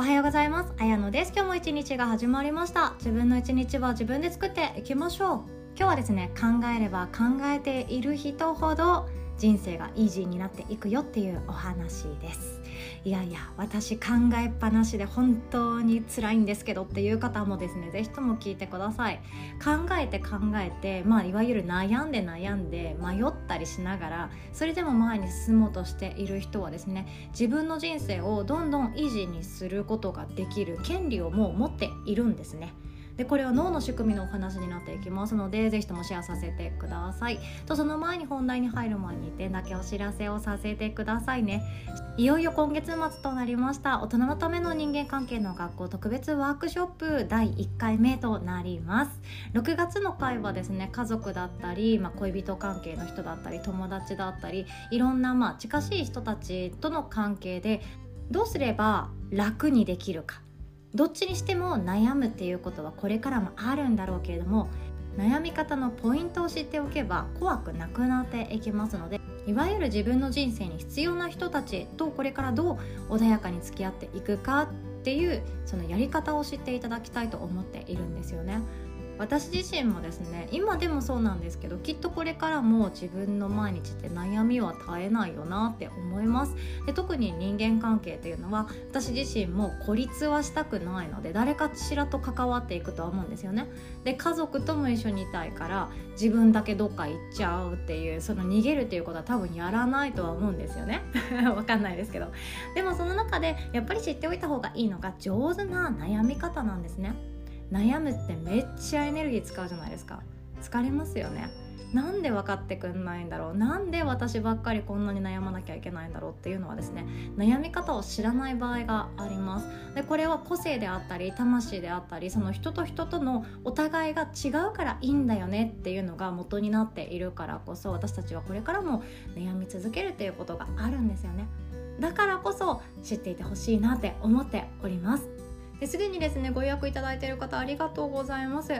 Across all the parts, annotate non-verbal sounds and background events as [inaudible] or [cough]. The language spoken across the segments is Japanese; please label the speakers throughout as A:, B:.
A: おはようございます。あやのです。今日も一日が始まりました。自分の一日は自分で作っていきましょう。今日はですね考えれば考えている人ほど人生がイージーになっていくよっていうお話です。いやいや私考えっぱなしで本当に辛いんですけどっていう方もですね是非とも聞いてください。考えて考えてまあいわゆる悩んで悩んで迷ったりしながらそれでも前に進もうとしている人はですね自分の人生をどんどんイージーにすることができる権利をもう持っているんですね。でこれは脳の仕組みのお話になっていきますのでぜひともシェアさせてください。とその前に本題に入る前に1点だけお知らせをさせてくださいね。いよいよ今月末となりました。大人のための人間関係の学校特別ワークショップ第1回目となります。6月の回はですね家族だったり、まあ、恋人関係の人だったり友達だったりいろんなまあ近しい人たちとの関係でどうすれば楽にできるか。どっちにしても悩むっていうことはこれからもあるんだろうけれども悩み方のポイントを知っておけば怖くなくなっていきますのでいわゆる自分の人生に必要な人たちとこれからどう穏やかに付き合っていくかっていうそのやり方を知っていただきたいと思っているんですよね。私自身もですね今でもそうなんですけどきっとこれからも自分の毎日って悩みは絶えないよなって思います。で特に人間関係っていうのは私自身も孤立はしたくないので誰かしらと関わっていくとは思うんですよね。で家族とも一緒にいたいから自分だけどっか行っちゃうっていうその逃げるっていうことは多分やらないとは思うんですよね。[laughs] わかんないですけど。でもその中でやっぱり知っておいた方がいいのが上手な悩み方なんですね。悩むってめっちゃエネルギー使うじゃないですか。疲れますよね。なんで分かってくんないんだろう。なんで私ばっかりこんなに悩まなきゃいけないんだろうっていうのはですね悩み方を知らない場合があります。でこれは個性であったり魂であったりその人と人とのお互いが違うからいいんだよねっていうのが元になっているからこそ私たちはこれからも悩み続けるっていうことがあるんですよね。だからこそ知っていてほしいなって思っております。すでにですねご予約いただいている方ありがとうございます。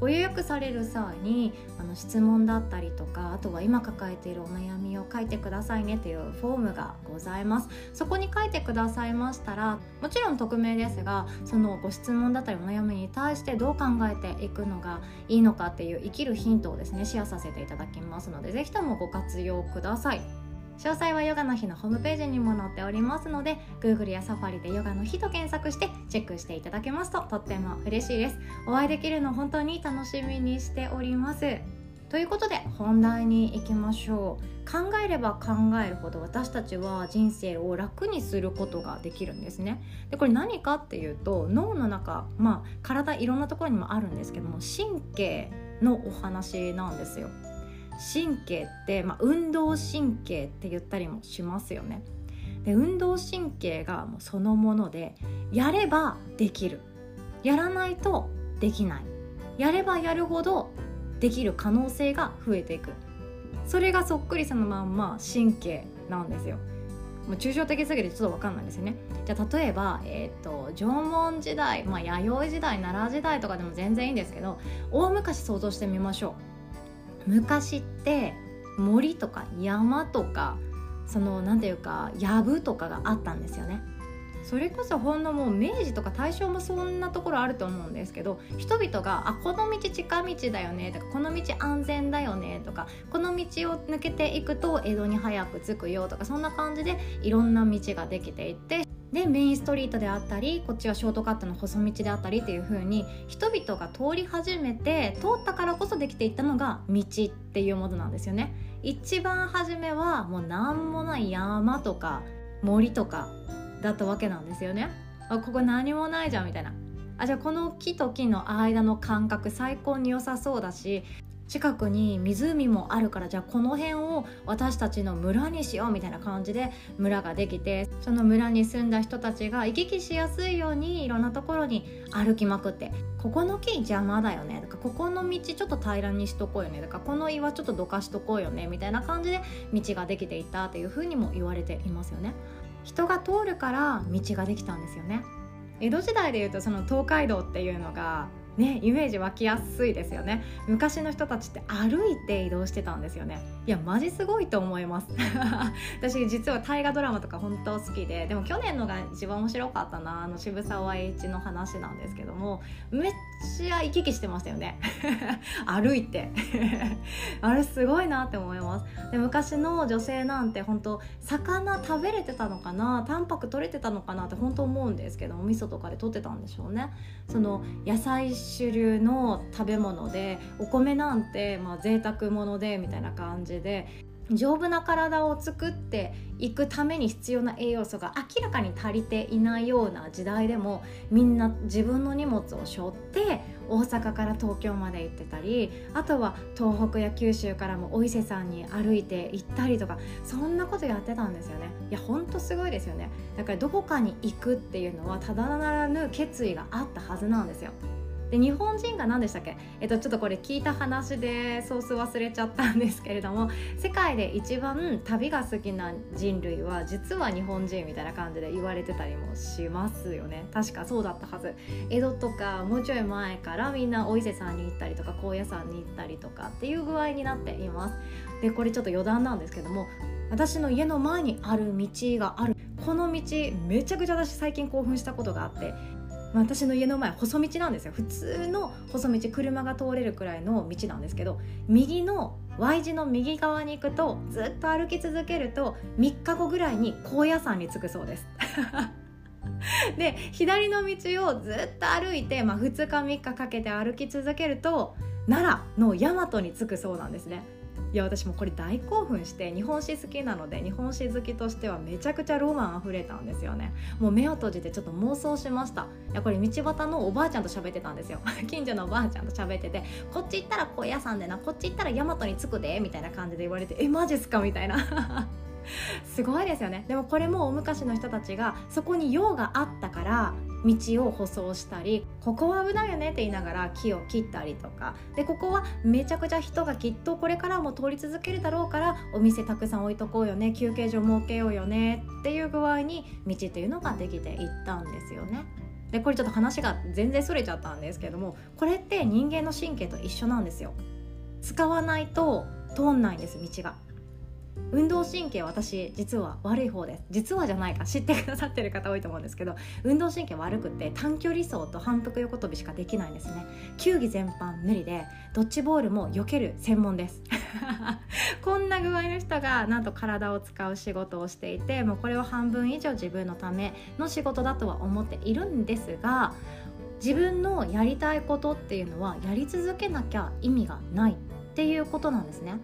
A: ご予約される際にあの質問だったりとかあとは今抱えているお悩みを書いてくださいねっていうフォームがございます。そこに書いてくださいましたらもちろん匿名ですがそのご質問だったりお悩みに対してどう考えていくのがいいのかっていう生きるヒントをですねシェアさせていただきますので是非ともご活用ください。詳細はヨガの日のホームページにも載っておりますので Google や Safari でヨガの日と検索してチェックしていただけますととっても嬉しいです。お会いできるの本当に楽しみにしております。ということで本題に行きましょう。考えれば考えるほど私たちは人生を楽にすることができるんですね。でこれ何かっていうと脳の中まあ体いろんなところにもあるんですけども神経のお話なんですよ。神経って、まあ、運動神経って言ったりもしますよね。で運動神経がもうそのものでやればできるやらないとできないやればやるほどできる可能性が増えていくそれがそっくりそのまんま神経なんですよ。もう抽象的すぎてちょっと分かんないですよね。じゃあ例えば、えーと、縄文時代、まあ、弥生時代奈良時代とかでも全然いいんですけど大昔想像してみましょう。昔って森とか山とかその何ていうか藪とかがあったんですよね。それこそほんのもう明治とか大正もそんなところあると思うんですけど人々が「あこの道近道だよね」とか「この道安全だよね」とか「この道を抜けていくと江戸に早く着くよ」とかそんな感じでいろんな道ができていってでメインストリートであったりこっちはショートカットの細道であったりっていう風に人々が通り始めて通ったからこそできていったのが道っていうものなんですよね。一番初めはもう何もない山とか森とかだったわけなんですよね。あここ何もないじゃんみたいな。あじゃあこの木と木の間の間隔最高に良さそうだし近くに湖もあるからじゃあこの辺を私たちの村にしようみたいな感じで村ができてその村に住んだ人たちが行き来しやすいようにいろんなところに歩きまくってここの木邪魔だよねとかここの道ちょっと平らにしとこうよねとかこの岩ちょっとどかしとこうよねみたいな感じで道ができていったっていうふうにも言われていますよね。人が通るから道ができたんですよね。江戸時代でいうとその東海道っていうのがねイメージ湧きやすいですよね。昔の人たちって歩いて移動してたんですよね。いやマジすごいと思います。[laughs] 私実は大河ドラマとか本当好きででも去年のが一番面白かったなあの渋沢栄一の話なんですけどもめっちゃ行き来してましたよね。[laughs] 歩いて。[laughs] あれすごいなって思います。で昔の女性なんて本当魚食べれてたのかなタンパク取れてたのかなって本当思うんですけどお味噌とかで取ってたんでしょうね。その野菜主流の食べ物でお米なんてまあ贅沢物でみたいな感じで丈夫な体を作っていくために必要な栄養素が明らかに足りていないような時代でもみんな自分の荷物を背負って大阪から東京まで行ってたりあとは東北や九州からもお伊勢さんに歩いて行ったりとかそんなことやってたんですよね。いやほんとすごいですよね。だからどこかに行くっていうのはただならぬ決意があったはずなんですよ。で日本人が何でしたっけ、えっと、ちょっとこれ聞いた話でソース忘れちゃったんですけれども世界で一番旅が好きな人類は実は日本人みたいな感じで言われてたりもしますよね。確かそうだったはず。江戸とかもうちょい前からみんなお伊勢さんに行ったりとか高野山に行ったりとかっていう具合になっています。でこれちょっと余談なんですけども私の家の前にある道がある。この道めちゃくちゃ私最近興奮したことがあって私の家の前細道なんですよ。普通の細道車が通れるくらいの道なんですけど右の Y 字の右側に行くとずっと歩き続けると3日後ぐらいに高野山に着くそうです。[laughs] で左の道をずっと歩いて、まあ、2日3日かけて歩き続けると奈良の大和に着くそうなんですね。いや私もこれ大興奮して日本史好きなので日本史好きとしてはめちゃくちゃロマンあふれたんですよね。もう目を閉じてちょっと妄想しました。いやこれ道端のおばあちゃんと喋ってたんですよ。[laughs] 近所のおばあちゃんと喋っててこっち行ったら高野山でなこっち行ったら大和に着くでみたいな感じで言われてえマジっすか？みたいな。[laughs] すごいですよね。でもこれも大昔の人たちがそこに用があったから道を舗装したりここは危ないよねって言いながら木を切ったりとかでここはめちゃくちゃ人がきっとこれからも通り続けるだろうからお店たくさん置いとこうよね休憩所設けようよねっていう具合に道っていうのができていったんですよね。でこれちょっと話が全然それちゃったんですけどもこれって人間の神経と一緒なんですよ。使わないと通んないんです道が。運動神経私実は悪い方です。実はじゃないか知ってくださってる方多いと思うんですけど運動神経悪くって短距離走と反復横跳びしかできないんですね。球技全般無理でドッジボールも避ける専門です。[laughs] こんな具合の人がなんと体を使う仕事をしていてもうこれは半分以上自分のための仕事だとは思っているんですが自分のやりたいことっていうのはやり続けなきゃ意味がないっていうことなんですね。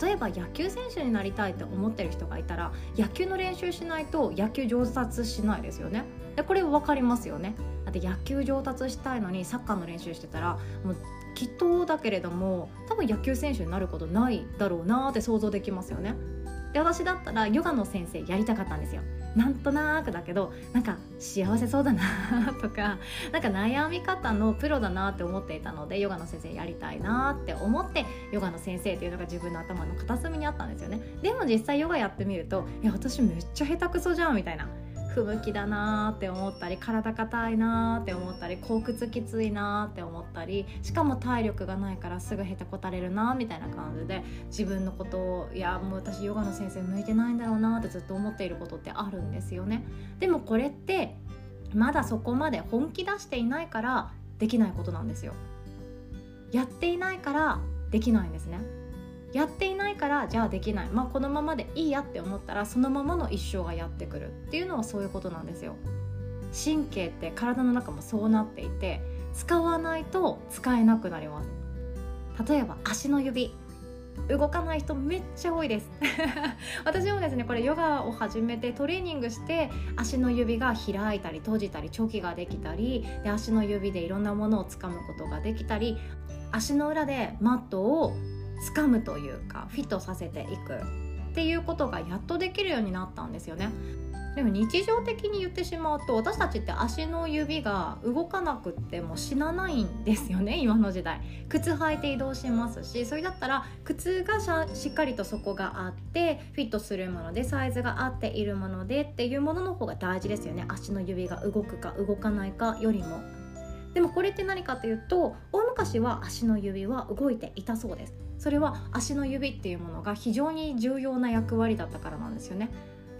A: 例えば野球選手になりたいって思ってる人がいたら野球の練習しないと野球上達しないですよね。でこれ分かりますよね。だって野球上達したいのにサッカーの練習してたらもうきっとだけれども多分野球選手になることないだろうなって想像できますよね。で私だったらヨガの先生やりたかったんですよ。なんとなくだけどなんか幸せそうだな [laughs] とかなんか悩み方のプロだなって思っていたのでヨガの先生やりたいなって思ってヨガの先生っていうのが自分の頭の片隅にあったんですよね。でも実際ヨガやってみるといや私めっちゃ下手くそじゃんみたいな。不向きだなって思ったり体硬いなって思ったり後屈きついなって思ったりしかも体力がないからすぐへたこたれるなみたいな感じで自分のことをいやもう私ヨガの先生向いてないんだろうなってずっと思っていることってあるんですよね。でもこれってまだそこまで本気出していないからできないことなんですよ。やっていないからできないんですね。やっていないからじゃあできない。まあこのままでいいやって思ったらそのままの一生がやってくるっていうのはそういうことなんですよ。神経って体の中もそうなっていて使わないと使えなくなります。例えば足の指。動かない人めっちゃ多いです。[laughs] 私もですねこれヨガを始めてトレーニングして足の指が開いたり閉じたりチョキができたりで足の指でいろんなものをつかむことができたり足の裏でマットを掴むというかフィットさせていくっていうことがやっとできるようになったんですよね。でも日常的に言ってしまうと私たちって足の指が動かなくっても死なないんですよね [laughs] 今の時代。靴履いて移動しますしそれだったら靴がしっかりと底があってフィットするものでサイズが合っているものでっていうものの方が大事ですよね。足の指が動くか動かないかよりも。でもこれって何かというと大昔は足の指は動いていたそうです。それは足の指っていうものが非常に重要な役割だったからなんですよね。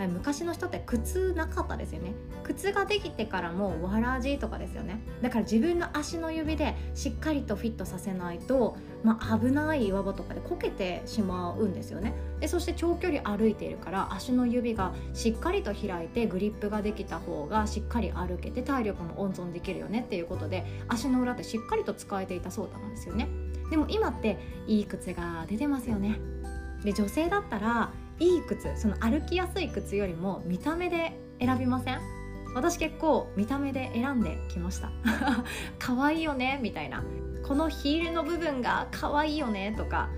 A: 昔の人って靴なかったですよね。靴ができてからもわらじとかですよね。だから自分の足の指でしっかりとフィットさせないと、まあ、危ない岩場とかでこけてしまうんですよね。でそして長距離歩いているから足の指がしっかりと開いてグリップができた方がしっかり歩けて体力も温存できるよね。っていうことで足の裏ってしっかりと使えていたそうなんですよね。でも今っていい靴が出てますよね。で女性だったらいい靴その歩きやすい靴よりも見た目で選びません？私結構見た目で選んできました。[laughs] 可愛いよねみたいな。このヒールの部分が可愛いよねとか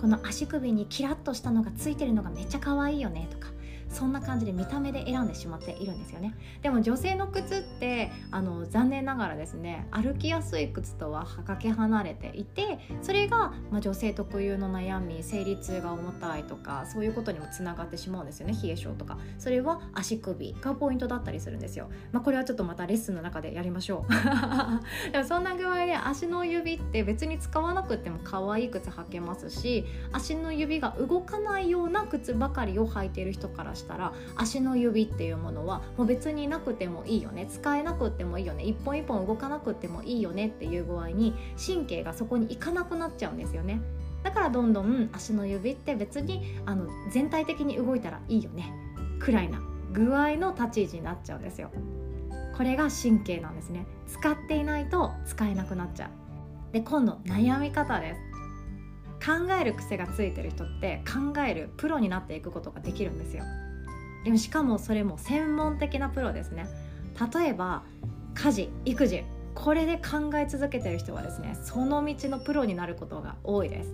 A: この足首にキラッとしたのがついてるのがめっちゃ可愛いよねとかそんな感じで見た目で選んでしまっているんですよね。でも女性の靴ってあの残念ながらですね歩きやすい靴とはかけ離れていてそれが、まあ、女性特有の悩み生理痛が重たいとかそういうことにもつながってしまうんですよね冷え性とか。それは足首がポイントだったりするんですよ、まあ、これはちょっとまたレッスンの中でやりましょう。[laughs] でもそんな具合で足の指って別に使わなくても可愛い靴履けますし足の指が動かないような靴ばかりを履いている人からしたら足の指っていうものはもう別になくてもいいよね。使えなくてもいいよね。一本一本動かなくてもいいよね。っていう具合に神経がそこにいかなくなっちゃうんですよね。だからどんどん足の指って別にあの全体的に動いたらいいよね。くらいな具合の立ち位置になっちゃうんですよ。これが神経なんですね。使っていないと使えなくなっちゃう。で今度悩み方です。考える癖がついてる人って考えるプロになっていくことができるんですよ。でもしかもそれも専門的なプロですね。例えば家事育児これで考え続けてる人はですねその道のプロになることが多いです。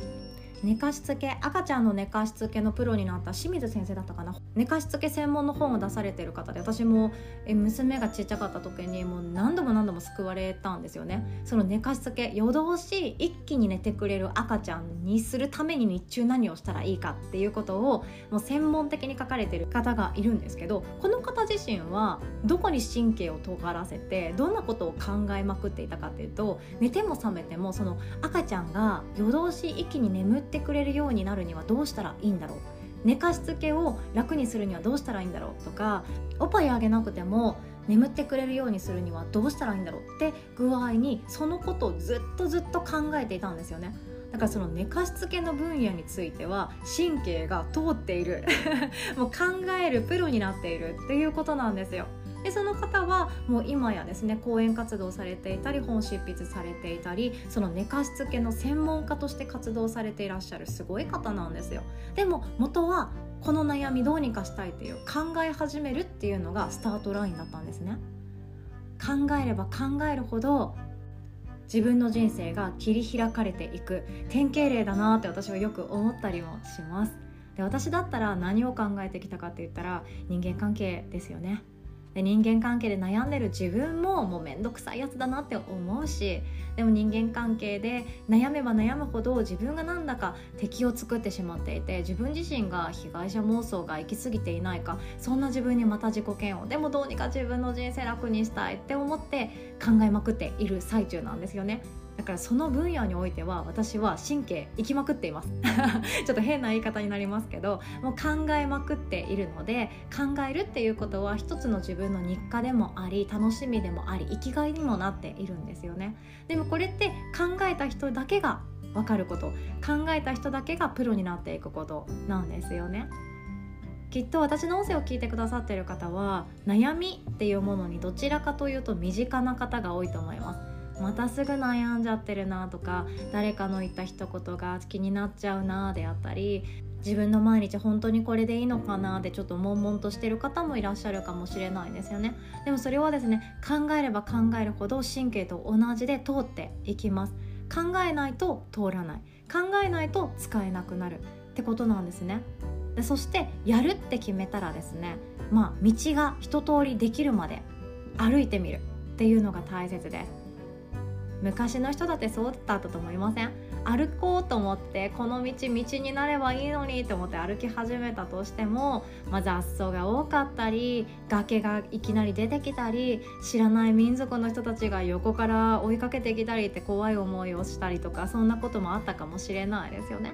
A: 寝かしつけ赤ちゃんの寝かしつけのプロになった清水先生だったかな。寝かしつけ専門の本を出されてる方で私もえ娘がちっちゃかった時にもう何度も何度も救われたんですよね。その寝かしつけ夜通し一気に寝てくれる赤ちゃんにするために日中何をしたらいいかっていうことをもう専門的に書かれてる方がいるんですけどこの方自身はどこに神経を尖らせてどんなことを考えまくっていたかっていうと寝ても覚めてもその赤ちゃんが夜通し一気に眠ってってくれるようになるにはどうしたらいいんだろう。寝かしつけを楽にするにはどうしたらいいんだろうとかおっぱいあげなくても眠ってくれるようにするにはどうしたらいいんだろうって具合にそのことをずっとずっと考えていたんですよね。だからその寝かしつけの分野については神経が通っている。[laughs] もう考えるプロになっているっていうことなんですよ。でその方はもう今やですね講演活動されていたり本執筆されていたりその寝かしつけの専門家として活動されていらっしゃるすごい方なんですよ。でも元はこの悩みどうにかしたいっていう考え始めるっていうのがスタートラインだったんですね。考えれば考えるほど自分の人生が切り開かれていく典型例だなって私はよく思ったりもします。で私だったら何を考えてきたかって言ったら人間関係ですよね。で人間関係で悩んでる自分ももう面倒くさいやつだなって思うしでも人間関係で悩めば悩むほど自分がなんだか敵を作ってしまっていて自分自身が被害者妄想が行き過ぎていないかそんな自分にまた自己嫌悪でもどうにか自分の人生楽にしたいって思って考えまくっている最中なんですよね。だからその分野においては私は神経いきまくっています。[laughs] ちょっと変な言い方になりますけどもう考えまくっているので考えるっていうことは一つの自分の日課でもあり楽しみでもあり生きがいにもなっているんですよね。でもこれって考えた人だけが分かること。考えた人だけがプロになっていくことなんですよね。きっと私の音声を聞いてくださっている方は悩みっていうものにどちらかというと身近な方が多いと思います。またすぐ悩んじゃってるなとか誰かの言った一言が気になっちゃうなであったり自分の毎日本当にこれでいいのかなってちょっと悶々としてる方もいらっしゃるかもしれないですよね。でもそれはですね考えれば考えるほど神経と同じで通っていきます。考えないと通らない。考えないと使えなくなる。ってことなんですね。でそしてやるって決めたらですねまあ道が一通りできるまで歩いてみるっていうのが大切です。昔の人だってそうだったと思いません？歩こうと思ってこの道道になればいいのにと思って歩き始めたとしても、まあ、雑草が多かったり崖がいきなり出てきたり知らない民族の人たちが横から追いかけてきたりって怖い思いをしたりとかそんなこともあったかもしれないですよね。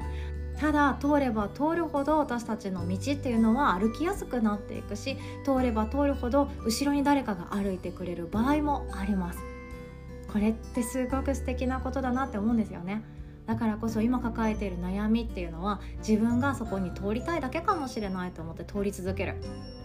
A: ただ通れば通るほど私たちの道っていうのは歩きやすくなっていくし通れば通るほど後ろに誰かが歩いてくれる場合もありますこれってすごく素敵なことだなって思うんですよね。だからこそ今抱えている悩みっていうのは自分がそこに通りたいだけかもしれないと思って通り続ける。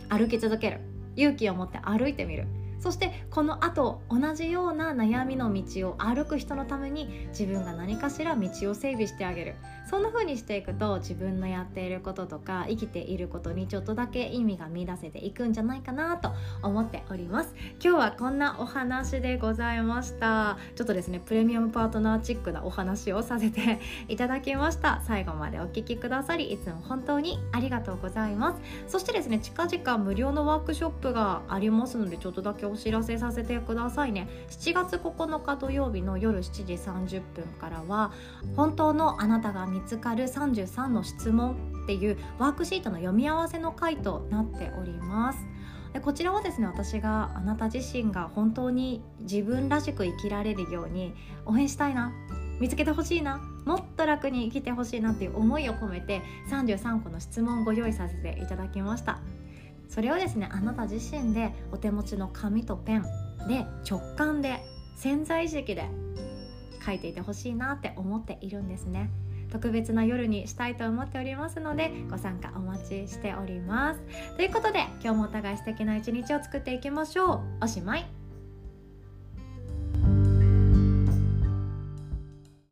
A: 歩き続ける。勇気を持って歩いてみる。そしてこのあと同じような悩みの道を歩く人のために自分が何かしら道を整備してあげる。そんな風にしていくと自分のやっていることとか生きていることにちょっとだけ意味が見出せていくんじゃないかなと思っております。今日はこんなお話でございました。ちょっとですねプレミアムパートナーチックなお話をさせていただきました。最後までお聴きくださりいつも本当にありがとうございます。そしてですね近々無料のワークショップがありますのでちょっとだけお知らせさせてくださいね。7月9日土曜日の夜7時30分からは本当のあなたが見つかる33の質問っていうワークシートの読み合わせの回となっております。でこちらはですね私があなた自身が本当に自分らしく生きられるように応援したいな見つけてほしいなもっと楽に生きてほしいなっていう思いを込めて33個の質問をご用意させていただきました。それをですねあなた自身でお手持ちの紙とペンで直感で潜在意識で書いていてほしいなって思っているんですね。特別な夜にしたいと思っておりますのでご参加お待ちしております。ということで今日もお互い素敵な一日を作っていきましょう。おしまい。